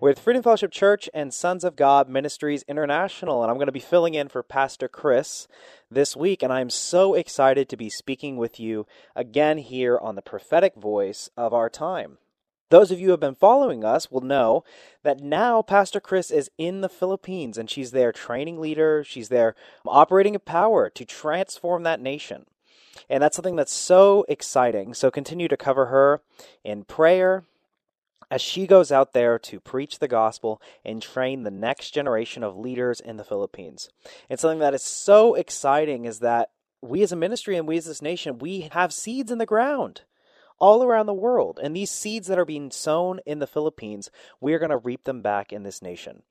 with Freedom Fellowship Church and Sons of God Ministries International, and I'm going to be filling in for Pastor Chris this week, and I'm so excited to be speaking with you again here on the prophetic voice of our time. Those of you who have been following us will know that now Pastor Chris is in the Philippines and she's there training leaders, she's there operating in power to transform that nation. And that's something that's so exciting. So continue to cover her in prayer as she goes out there to preach the gospel and train the next generation of leaders in the Philippines. And something that is so exciting is that we as a ministry and we as this nation, we have seeds in the ground all around the world. And these seeds that are being sown in the Philippines, we are going to reap them back in this nation.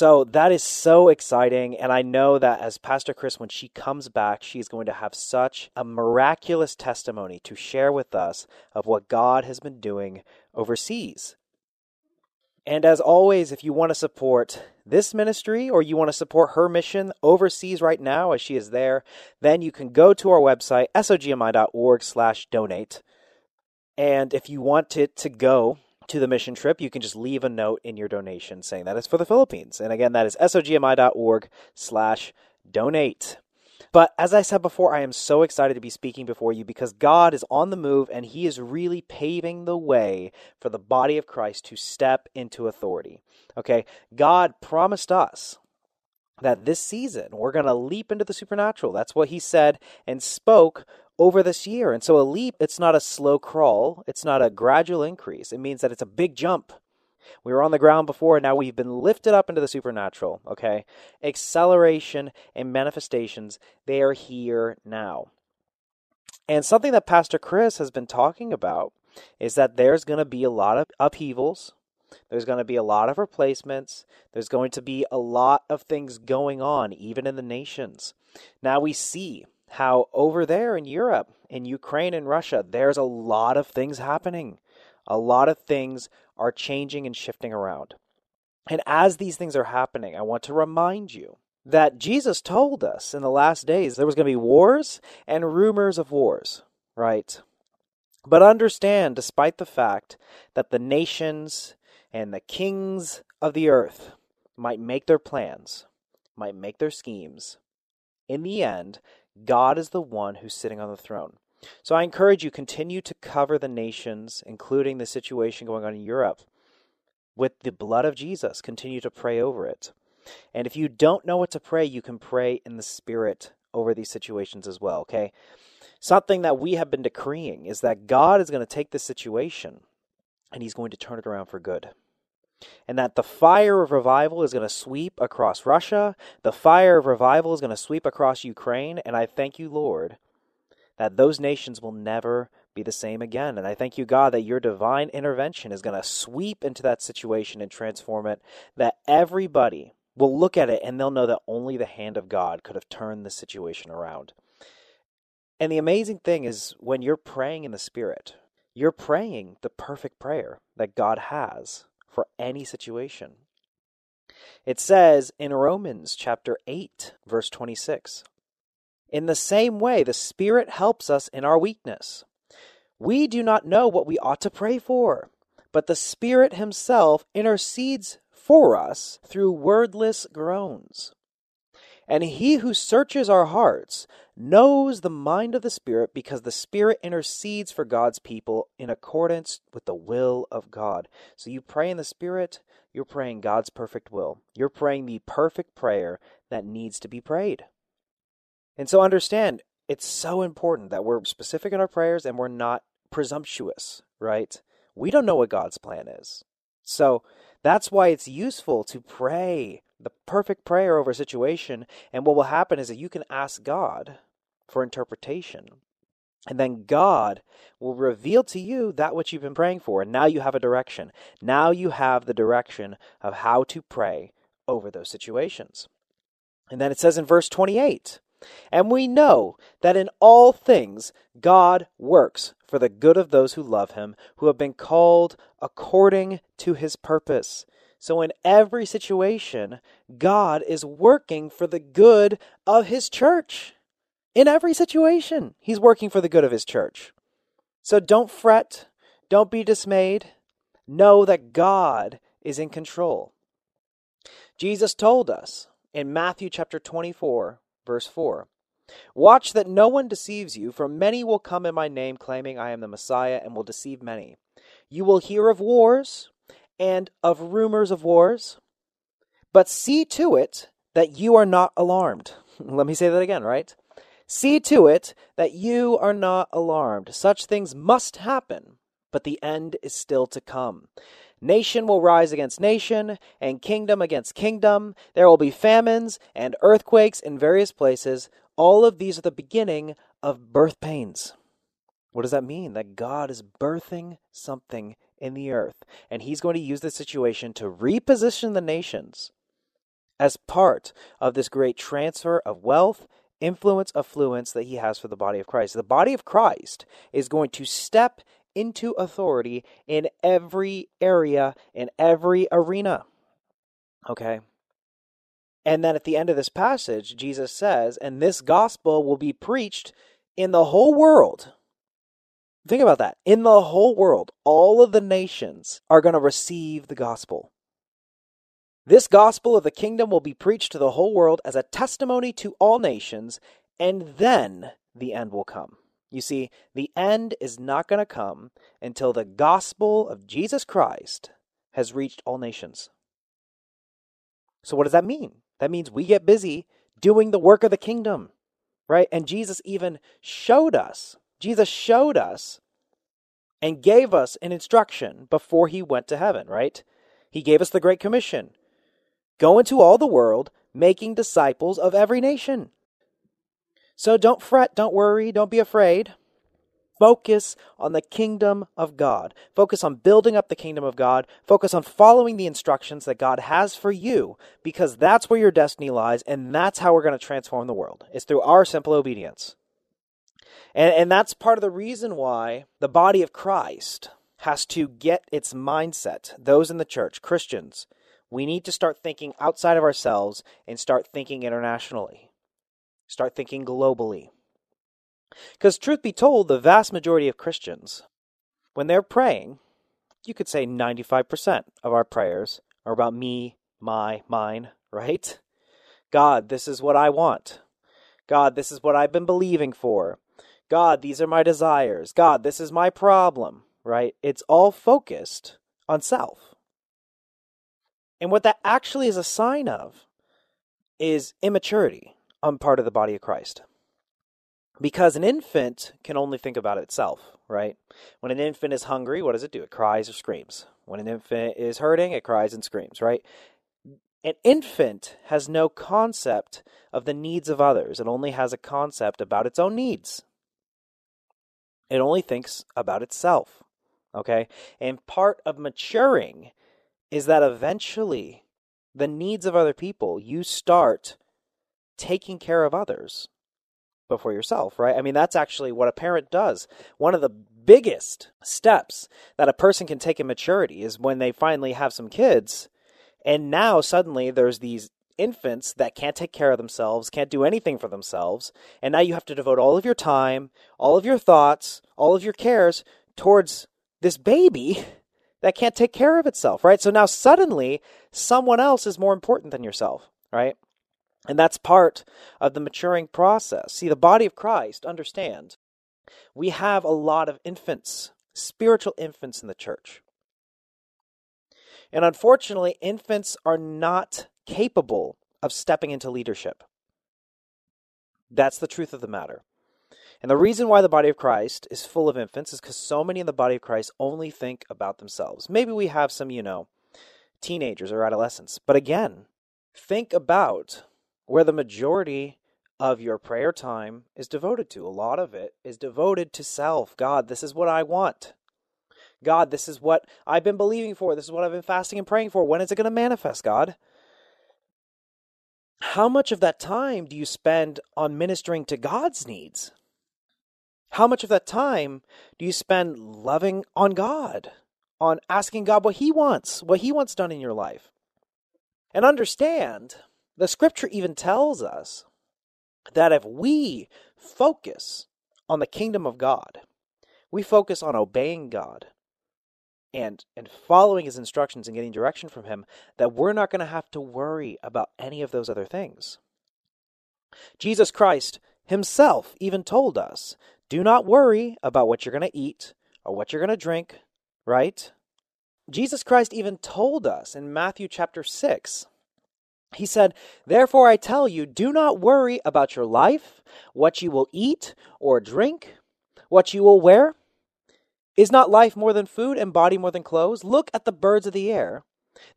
So that is so exciting. And I know that as Pastor Chris, when she comes back, she's going to have such a miraculous testimony to share with us of what God has been doing overseas. And as always, if you want to support this ministry or you want to support her mission overseas right now as she is there, then you can go to our website, sogmi.org slash donate. And if you want it to go to the mission trip, you can just leave a note in your donation saying that it's for the Philippines. And again, that is sogmi.org slash donate. But as I said before, I am so excited to be speaking before you because God is on the move and He is really paving the way for the body of Christ to step into authority. Okay, God promised us that this season we're going to leap into the supernatural. That's what He said and spoke over this year. And so a leap, it's not a slow crawl, it's not a gradual increase. It means that it's a big jump. We were on the ground before, and now we've been lifted up into the supernatural, okay? Acceleration and manifestations, they are here now. And something that Pastor Chris has been talking about is that there's going to be a lot of upheavals. There's going to be a lot of replacements. There's going to be a lot of things going on, even in the nations. Now we see how over there in Europe, in Ukraine and Russia, there's a lot of things happening. A lot of things are changing and shifting around. And as these things are happening, I want to remind you that Jesus told us in the last days there was going to be wars and rumors of wars, right? But understand, despite the fact that the nations and the kings of the earth might make their plans, might make their schemes, in the end, God is the one who's sitting on the throne. So I encourage you continue to cover the nations, including the situation going on in Europe, with the blood of Jesus. Continue to pray over it. And if you don't know what to pray, you can pray in the spirit over these situations as well, okay? Something that we have been decreeing is that God is going to take this situation and he's going to turn it around for good and that the fire of revival is going to sweep across Russia. The fire of revival is going to sweep across Ukraine. And I thank you, Lord, that those nations will never be the same again. And I thank you, God, that your divine intervention is going to sweep into that situation and transform it, that everybody will look at it and they'll know that only the hand of God could have turned the situation around. And the amazing thing is when you're praying in the Spirit, you're praying the perfect prayer that God has for any situation. It says in Romans chapter 8, verse 26 In the same way, the Spirit helps us in our weakness. We do not know what we ought to pray for, but the Spirit Himself intercedes for us through wordless groans. And he who searches our hearts knows the mind of the Spirit because the Spirit intercedes for God's people in accordance with the will of God. So you pray in the Spirit, you're praying God's perfect will. You're praying the perfect prayer that needs to be prayed. And so understand, it's so important that we're specific in our prayers and we're not presumptuous, right? We don't know what God's plan is. So that's why it's useful to pray the perfect prayer over a situation. And what will happen is that you can ask God for interpretation. And then God will reveal to you that which you've been praying for. And now you have a direction. Now you have the direction of how to pray over those situations. And then it says in verse 28 And we know that in all things God works for the good of those who love him, who have been called according to his purpose. So, in every situation, God is working for the good of his church. In every situation, he's working for the good of his church. So, don't fret, don't be dismayed. Know that God is in control. Jesus told us in Matthew chapter 24, verse 4 Watch that no one deceives you, for many will come in my name, claiming I am the Messiah, and will deceive many. You will hear of wars and of rumors of wars, but see to it that you are not alarmed. Let me say that again, right? See to it that you are not alarmed. Such things must happen, but the end is still to come. Nation will rise against nation, and kingdom against kingdom. There will be famines and earthquakes in various places. All of these are the beginning of birth pains. What does that mean? That God is birthing something in the earth, and He's going to use this situation to reposition the nations as part of this great transfer of wealth, influence, affluence that He has for the body of Christ. The body of Christ is going to step into authority in every area, in every arena. Okay? And then at the end of this passage, Jesus says, and this gospel will be preached in the whole world. Think about that. In the whole world, all of the nations are going to receive the gospel. This gospel of the kingdom will be preached to the whole world as a testimony to all nations, and then the end will come. You see, the end is not going to come until the gospel of Jesus Christ has reached all nations. So, what does that mean? That means we get busy doing the work of the kingdom, right? And Jesus even showed us, Jesus showed us and gave us an instruction before he went to heaven, right? He gave us the Great Commission go into all the world, making disciples of every nation. So don't fret, don't worry, don't be afraid. Focus on the kingdom of God. Focus on building up the kingdom of God. Focus on following the instructions that God has for you because that's where your destiny lies and that's how we're going to transform the world. It's through our simple obedience. And, and that's part of the reason why the body of Christ has to get its mindset, those in the church, Christians, we need to start thinking outside of ourselves and start thinking internationally. Start thinking globally. Because, truth be told, the vast majority of Christians, when they're praying, you could say 95% of our prayers are about me, my, mine, right? God, this is what I want. God, this is what I've been believing for. God, these are my desires. God, this is my problem, right? It's all focused on self. And what that actually is a sign of is immaturity on part of the body of Christ because an infant can only think about itself, right? When an infant is hungry, what does it do? It cries or screams. When an infant is hurting, it cries and screams, right? An infant has no concept of the needs of others. It only has a concept about its own needs. It only thinks about itself. Okay? And part of maturing is that eventually the needs of other people, you start taking care of others before yourself, right? I mean, that's actually what a parent does. One of the biggest steps that a person can take in maturity is when they finally have some kids, and now suddenly there's these infants that can't take care of themselves, can't do anything for themselves, and now you have to devote all of your time, all of your thoughts, all of your cares towards this baby that can't take care of itself, right? So now suddenly someone else is more important than yourself, right? And that's part of the maturing process. See, the body of Christ, understand, we have a lot of infants, spiritual infants in the church. And unfortunately, infants are not capable of stepping into leadership. That's the truth of the matter. And the reason why the body of Christ is full of infants is because so many in the body of Christ only think about themselves. Maybe we have some, you know, teenagers or adolescents. But again, think about where the majority of your prayer time is devoted to? A lot of it is devoted to self. God, this is what I want. God, this is what I've been believing for. This is what I've been fasting and praying for. When is it going to manifest, God? How much of that time do you spend on ministering to God's needs? How much of that time do you spend loving on God, on asking God what He wants, what He wants done in your life? And understand, the scripture even tells us that if we focus on the kingdom of God, we focus on obeying God and and following his instructions and getting direction from him that we're not going to have to worry about any of those other things. Jesus Christ himself even told us, do not worry about what you're going to eat or what you're going to drink, right? Jesus Christ even told us in Matthew chapter 6 he said, Therefore I tell you, do not worry about your life, what you will eat or drink, what you will wear. Is not life more than food and body more than clothes? Look at the birds of the air.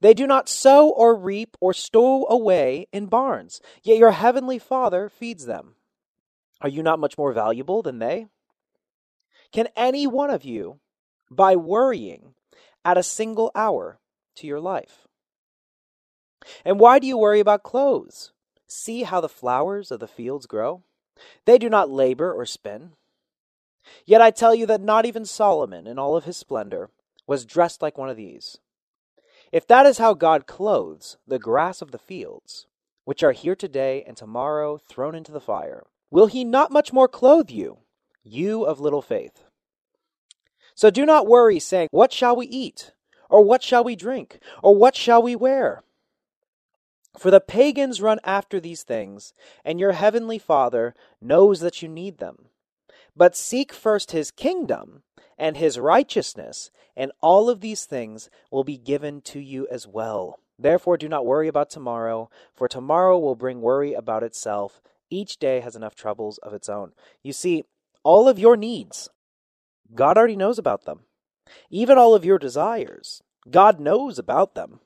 They do not sow or reap or stow away in barns, yet your heavenly Father feeds them. Are you not much more valuable than they? Can any one of you, by worrying, add a single hour to your life? And why do you worry about clothes? See how the flowers of the fields grow? They do not labor or spin. Yet I tell you that not even Solomon, in all of his splendor, was dressed like one of these. If that is how God clothes the grass of the fields, which are here today and tomorrow thrown into the fire, will he not much more clothe you, you of little faith? So do not worry, saying, What shall we eat? Or what shall we drink? Or what shall we wear? For the pagans run after these things, and your heavenly Father knows that you need them. But seek first his kingdom and his righteousness, and all of these things will be given to you as well. Therefore, do not worry about tomorrow, for tomorrow will bring worry about itself. Each day has enough troubles of its own. You see, all of your needs, God already knows about them. Even all of your desires, God knows about them.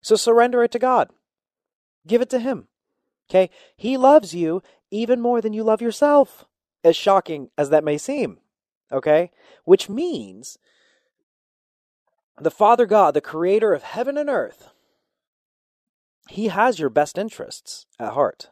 So surrender it to God. Give it to Him. Okay? He loves you even more than you love yourself, as shocking as that may seem. Okay? Which means the Father God, the creator of heaven and earth, He has your best interests at heart.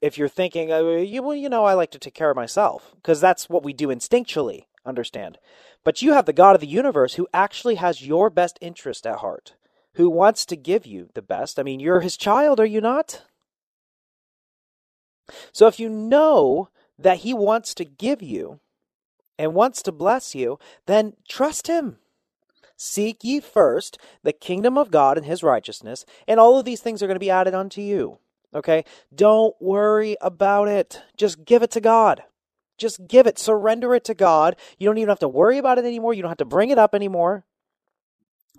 If you're thinking, oh, well, you know, I like to take care of myself, because that's what we do instinctually, understand. But you have the God of the universe who actually has your best interest at heart who wants to give you the best. I mean, you're his child, are you not? So if you know that he wants to give you and wants to bless you, then trust him. Seek ye first the kingdom of God and his righteousness, and all of these things are going to be added unto you. Okay? Don't worry about it. Just give it to God. Just give it. Surrender it to God. You don't even have to worry about it anymore. You don't have to bring it up anymore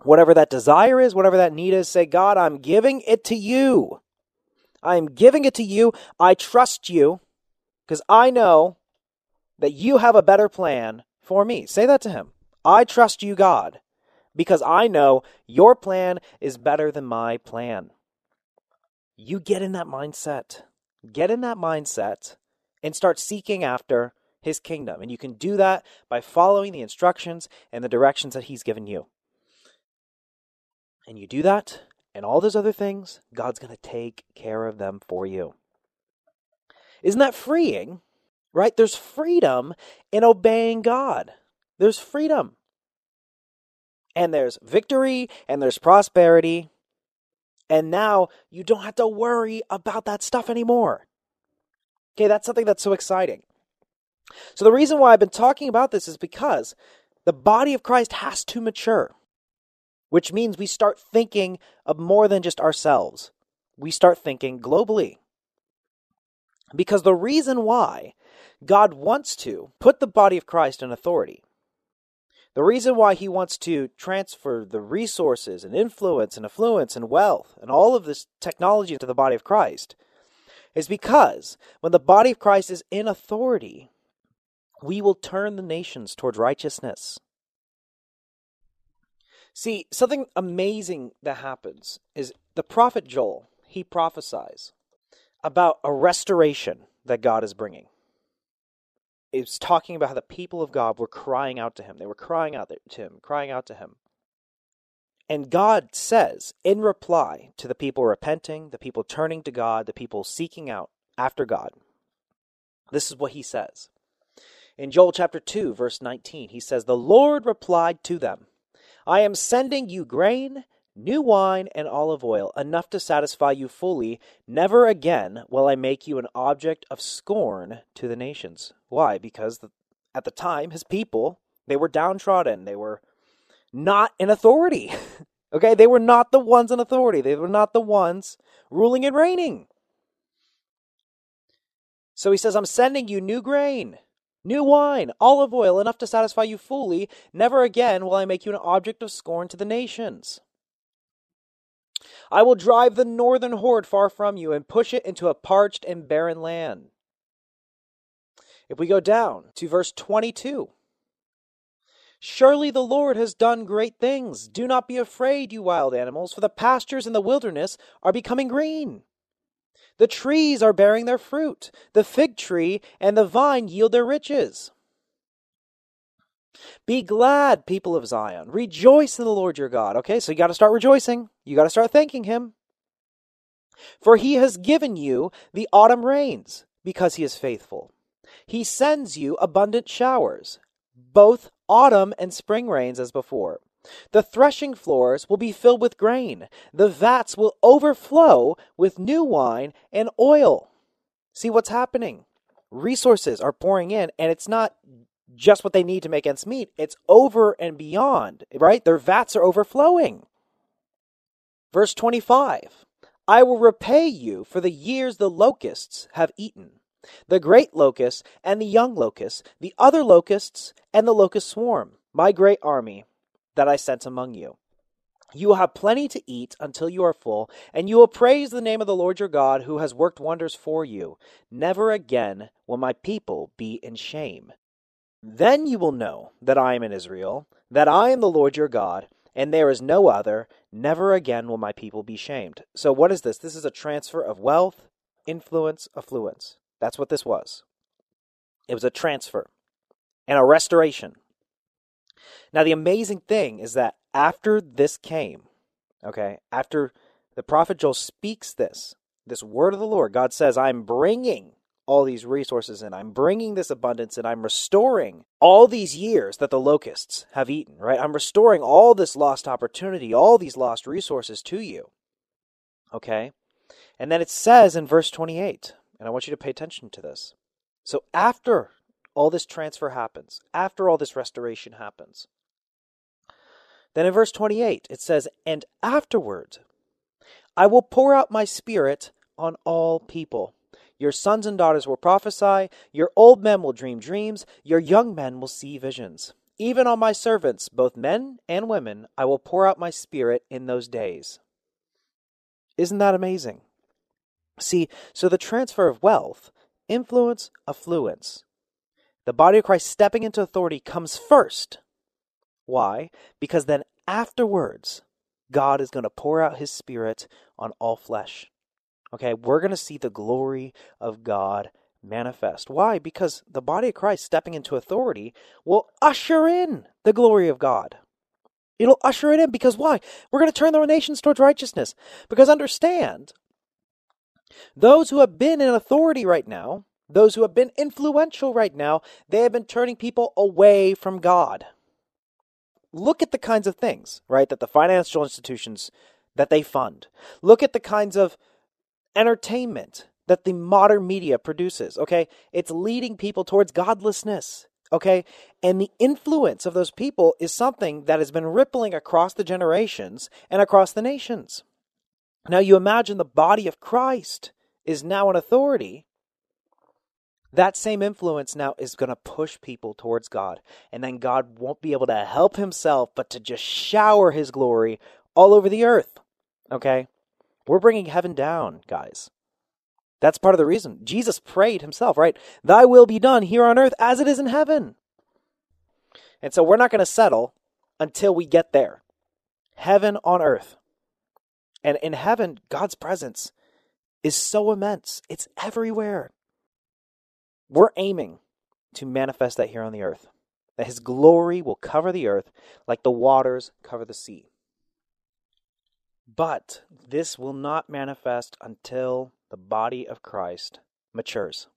whatever that desire is, whatever that need is, say, God, I'm giving it to you. I'm giving it to you. I trust you because I know that you have a better plan for me. Say that to him. I trust you, God, because I know your plan is better than my plan. You get in that mindset. Get in that mindset and start seeking after his kingdom. And you can do that by following the instructions and the directions that he's given you and you do that, and all those other things, God's going to take care of them for you. Isn't that freeing? Right? There's freedom in obeying God. There's freedom. And there's victory and there's prosperity. And now you don't have to worry about that stuff anymore. Okay, that's something that's so exciting. So, the reason why I've been talking about this is because the body of Christ has to mature which means we start thinking of more than just ourselves. We start thinking globally. Because the reason why God wants to put the body of Christ in authority, the reason why he wants to transfer the resources and influence and affluence and wealth and all of this technology to the body of Christ is because when the body of Christ is in authority, we will turn the nations towards righteousness. See, something amazing that happens is the prophet Joel, he prophesies about a restoration that God is bringing. It's talking about how the people of God were crying out to him. They were crying out to him, crying out to him. And God says, in reply to the people repenting, the people turning to God, the people seeking out after God, this is what he says. In Joel chapter 2, verse 19, he says, The Lord replied to them, I am sending you grain, new wine, and olive oil, enough to satisfy you fully. Never again will I make you an object of scorn to the nations. Why? Because the, at the time, his people, they were downtrodden. They were not in authority. okay? They were not the ones in authority. They were not the ones ruling and reigning. So he says, I'm sending you new grain, new wine, olive oil, enough to satisfy you fully. Never again will I make you an object of scorn to the nations. I will drive the northern horde far from you and push it into a parched and barren land. If we go down to verse 22, Surely the Lord has done great things. Do not be afraid, you wild animals, for the pastures in the wilderness are becoming green. The trees are bearing their fruit. The fig tree and the vine yield their riches. Be glad, people of Zion. Rejoice in the Lord your God. Okay, so you got to start rejoicing. You got to start thanking him. For he has given you the autumn rains because he is faithful. He sends you abundant showers, both autumn and spring rains as before. The threshing floors will be filled with grain. The vats will overflow with new wine and oil. See what's happening? Resources are pouring in, and it's not just what they need to make ends meet, it's over and beyond, right? Their vats are overflowing. Verse 25 I will repay you for the years the locusts have eaten the great locust and the young locust, the other locusts and the locust swarm, my great army that I sent among you. You will have plenty to eat until you are full, and you will praise the name of the Lord your God who has worked wonders for you. Never again will my people be in shame. Then you will know that I am in Israel, that I am the Lord your God, and there is no other. Never again will my people be shamed. So, what is this? This is a transfer of wealth, influence, affluence. That's what this was. It was a transfer and a restoration. Now, the amazing thing is that after this came, okay, after the prophet Joel speaks this, this word of the Lord, God says, I'm bringing all these resources in. I'm bringing this abundance and I'm restoring all these years that the locusts have eaten, right? I'm restoring all this lost opportunity, all these lost resources to you. Okay? And then it says in verse 28, and I want you to pay attention to this. So after all this transfer happens, after all this restoration happens, then in verse 28 it says, And afterward I will pour out my spirit on all people. Your sons and daughters will prophesy, your old men will dream dreams, your young men will see visions. Even on my servants, both men and women, I will pour out my spirit in those days. Isn't that amazing? See, so the transfer of wealth, influence, affluence, the body of Christ stepping into authority comes first. Why? Because then afterwards, God is going to pour out his spirit on all flesh. Okay, we're going to see the glory of God manifest. Why? Because the body of Christ stepping into authority will usher in the glory of God. It'll usher it in because why? We're going to turn the nations towards righteousness. Because understand, those who have been in authority right now, those who have been influential right now, they have been turning people away from God. Look at the kinds of things, right, that the financial institutions that they fund. Look at the kinds of entertainment that the modern media produces, okay? It's leading people towards godlessness, okay? And the influence of those people is something that has been rippling across the generations and across the nations. Now you imagine the body of Christ is now an authority. That same influence now is going to push people towards God. And then God won't be able to help himself but to just shower his glory all over the earth. Okay? We're bringing heaven down, guys. That's part of the reason. Jesus prayed himself, right? Thy will be done here on earth as it is in heaven. And so we're not going to settle until we get there. Heaven on earth. And in heaven, God's presence is so immense, it's everywhere. We're aiming to manifest that here on the earth, that His glory will cover the earth like the waters cover the sea. But this will not manifest until the body of Christ matures.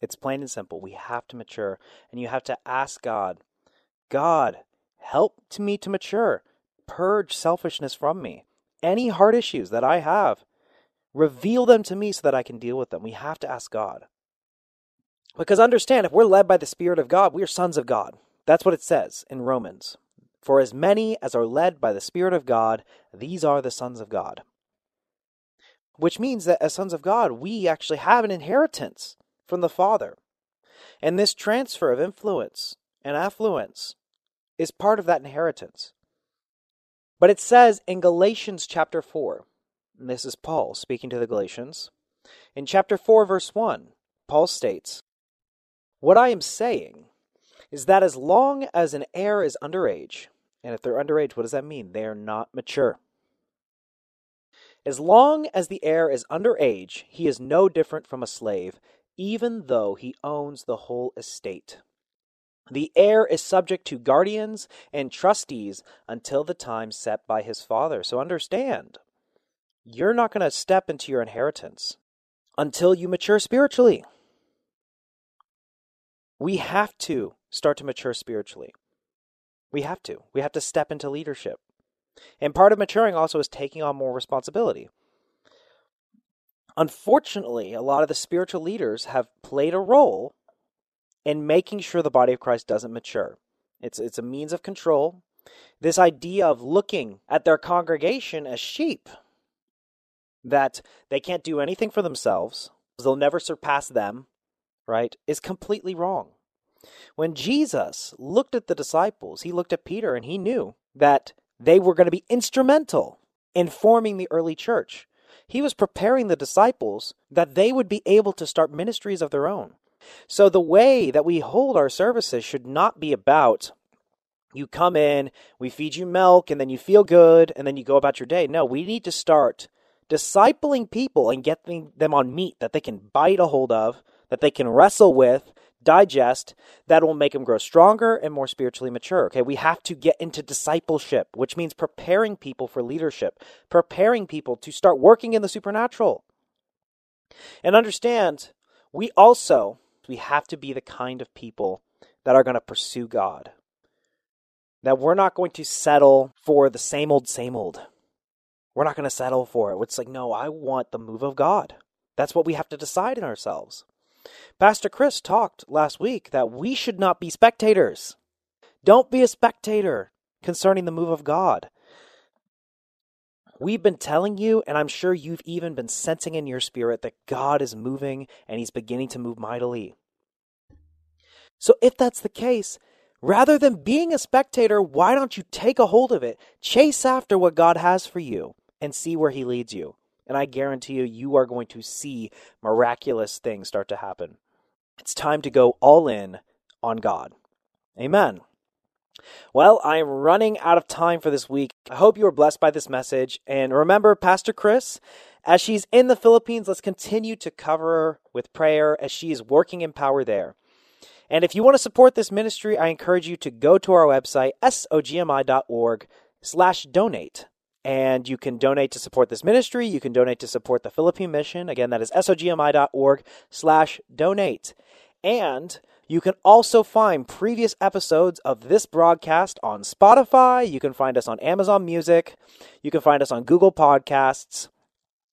It's plain and simple. We have to mature, and you have to ask God, God, help to me to mature. Purge selfishness from me. Any heart issues that I have, reveal them to me so that I can deal with them. We have to ask God. Because understand, if we're led by the Spirit of God, we are sons of God. That's what it says in Romans. For as many as are led by the Spirit of God, these are the sons of God. Which means that as sons of God, we actually have an inheritance from the Father. And this transfer of influence and affluence is part of that inheritance. But it says in Galatians chapter 4, and this is Paul speaking to the Galatians, in chapter 4, verse 1, Paul states, What I am saying is that as long as an heir is underage, and if they're underage, what does that mean? They are not mature. As long as the heir is underage, he is no different from a slave, even though he owns the whole estate. The heir is subject to guardians and trustees until the time set by his father. So understand, you're not going to step into your inheritance until you mature spiritually. We have to start to mature spiritually. We have to. We have to step into leadership. And part of maturing also is taking on more responsibility. Unfortunately, a lot of the spiritual leaders have played a role in making sure the body of Christ doesn't mature. It's, it's a means of control. This idea of looking at their congregation as sheep, that they can't do anything for themselves, they'll never surpass them, right, is completely wrong. When Jesus looked at the disciples, he looked at Peter and he knew that they were going to be instrumental in forming the early church. He was preparing the disciples that they would be able to start ministries of their own. So the way that we hold our services should not be about you come in, we feed you milk, and then you feel good, and then you go about your day. No, we need to start discipling people and getting them on meat that they can bite a hold of, that they can wrestle with, digest, that will make them grow stronger and more spiritually mature. Okay, we have to get into discipleship, which means preparing people for leadership, preparing people to start working in the supernatural. And understand, we also we have to be the kind of people that are going to pursue God. That we're not going to settle for the same old, same old. We're not going to settle for it. It's like, no, I want the move of God. That's what we have to decide in ourselves. Pastor Chris talked last week that we should not be spectators. Don't be a spectator concerning the move of God. We've been telling you, and I'm sure you've even been sensing in your spirit that God is moving and He's beginning to move mightily. So, if that's the case, rather than being a spectator, why don't you take a hold of it, chase after what God has for you, and see where He leads you? And I guarantee you, you are going to see miraculous things start to happen. It's time to go all in on God. Amen. Well, I am running out of time for this week. I hope you were blessed by this message. And remember, Pastor Chris, as she's in the Philippines, let's continue to cover her with prayer as she is working in power there. And if you want to support this ministry, I encourage you to go to our website, sogmi.org slash donate. And you can donate to support this ministry. You can donate to support the Philippine mission. Again, that is sogmi.org slash donate. And you can also find previous episodes of this broadcast on Spotify. You can find us on Amazon Music. You can find us on Google Podcasts.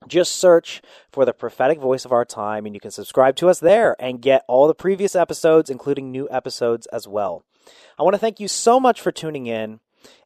Just search for the prophetic voice of our time and you can subscribe to us there and get all the previous episodes, including new episodes as well. I want to thank you so much for tuning in.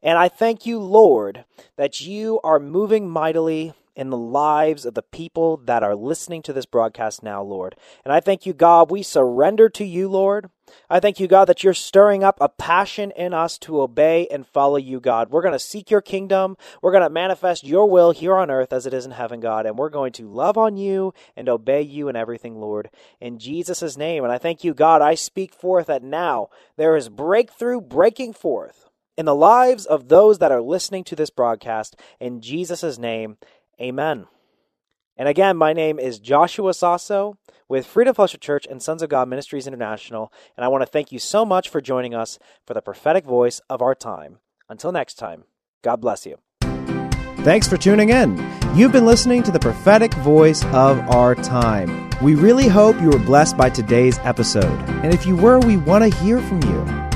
And I thank you, Lord, that you are moving mightily in the lives of the people that are listening to this broadcast now, Lord. And I thank you, God, we surrender to you, Lord. I thank you, God, that you're stirring up a passion in us to obey and follow you, God. We're going to seek your kingdom. We're going to manifest your will here on earth as it is in heaven, God. And we're going to love on you and obey you in everything, Lord. In Jesus' name. And I thank you, God, I speak forth that now there is breakthrough breaking forth in the lives of those that are listening to this broadcast. In Jesus' name, Amen. And again, my name is Joshua Sasso with Freedom Fellowship Church and Sons of God Ministries International, and I want to thank you so much for joining us for the prophetic voice of our time. Until next time, God bless you. Thanks for tuning in. You've been listening to the prophetic voice of our time. We really hope you were blessed by today's episode. And if you were, we want to hear from you.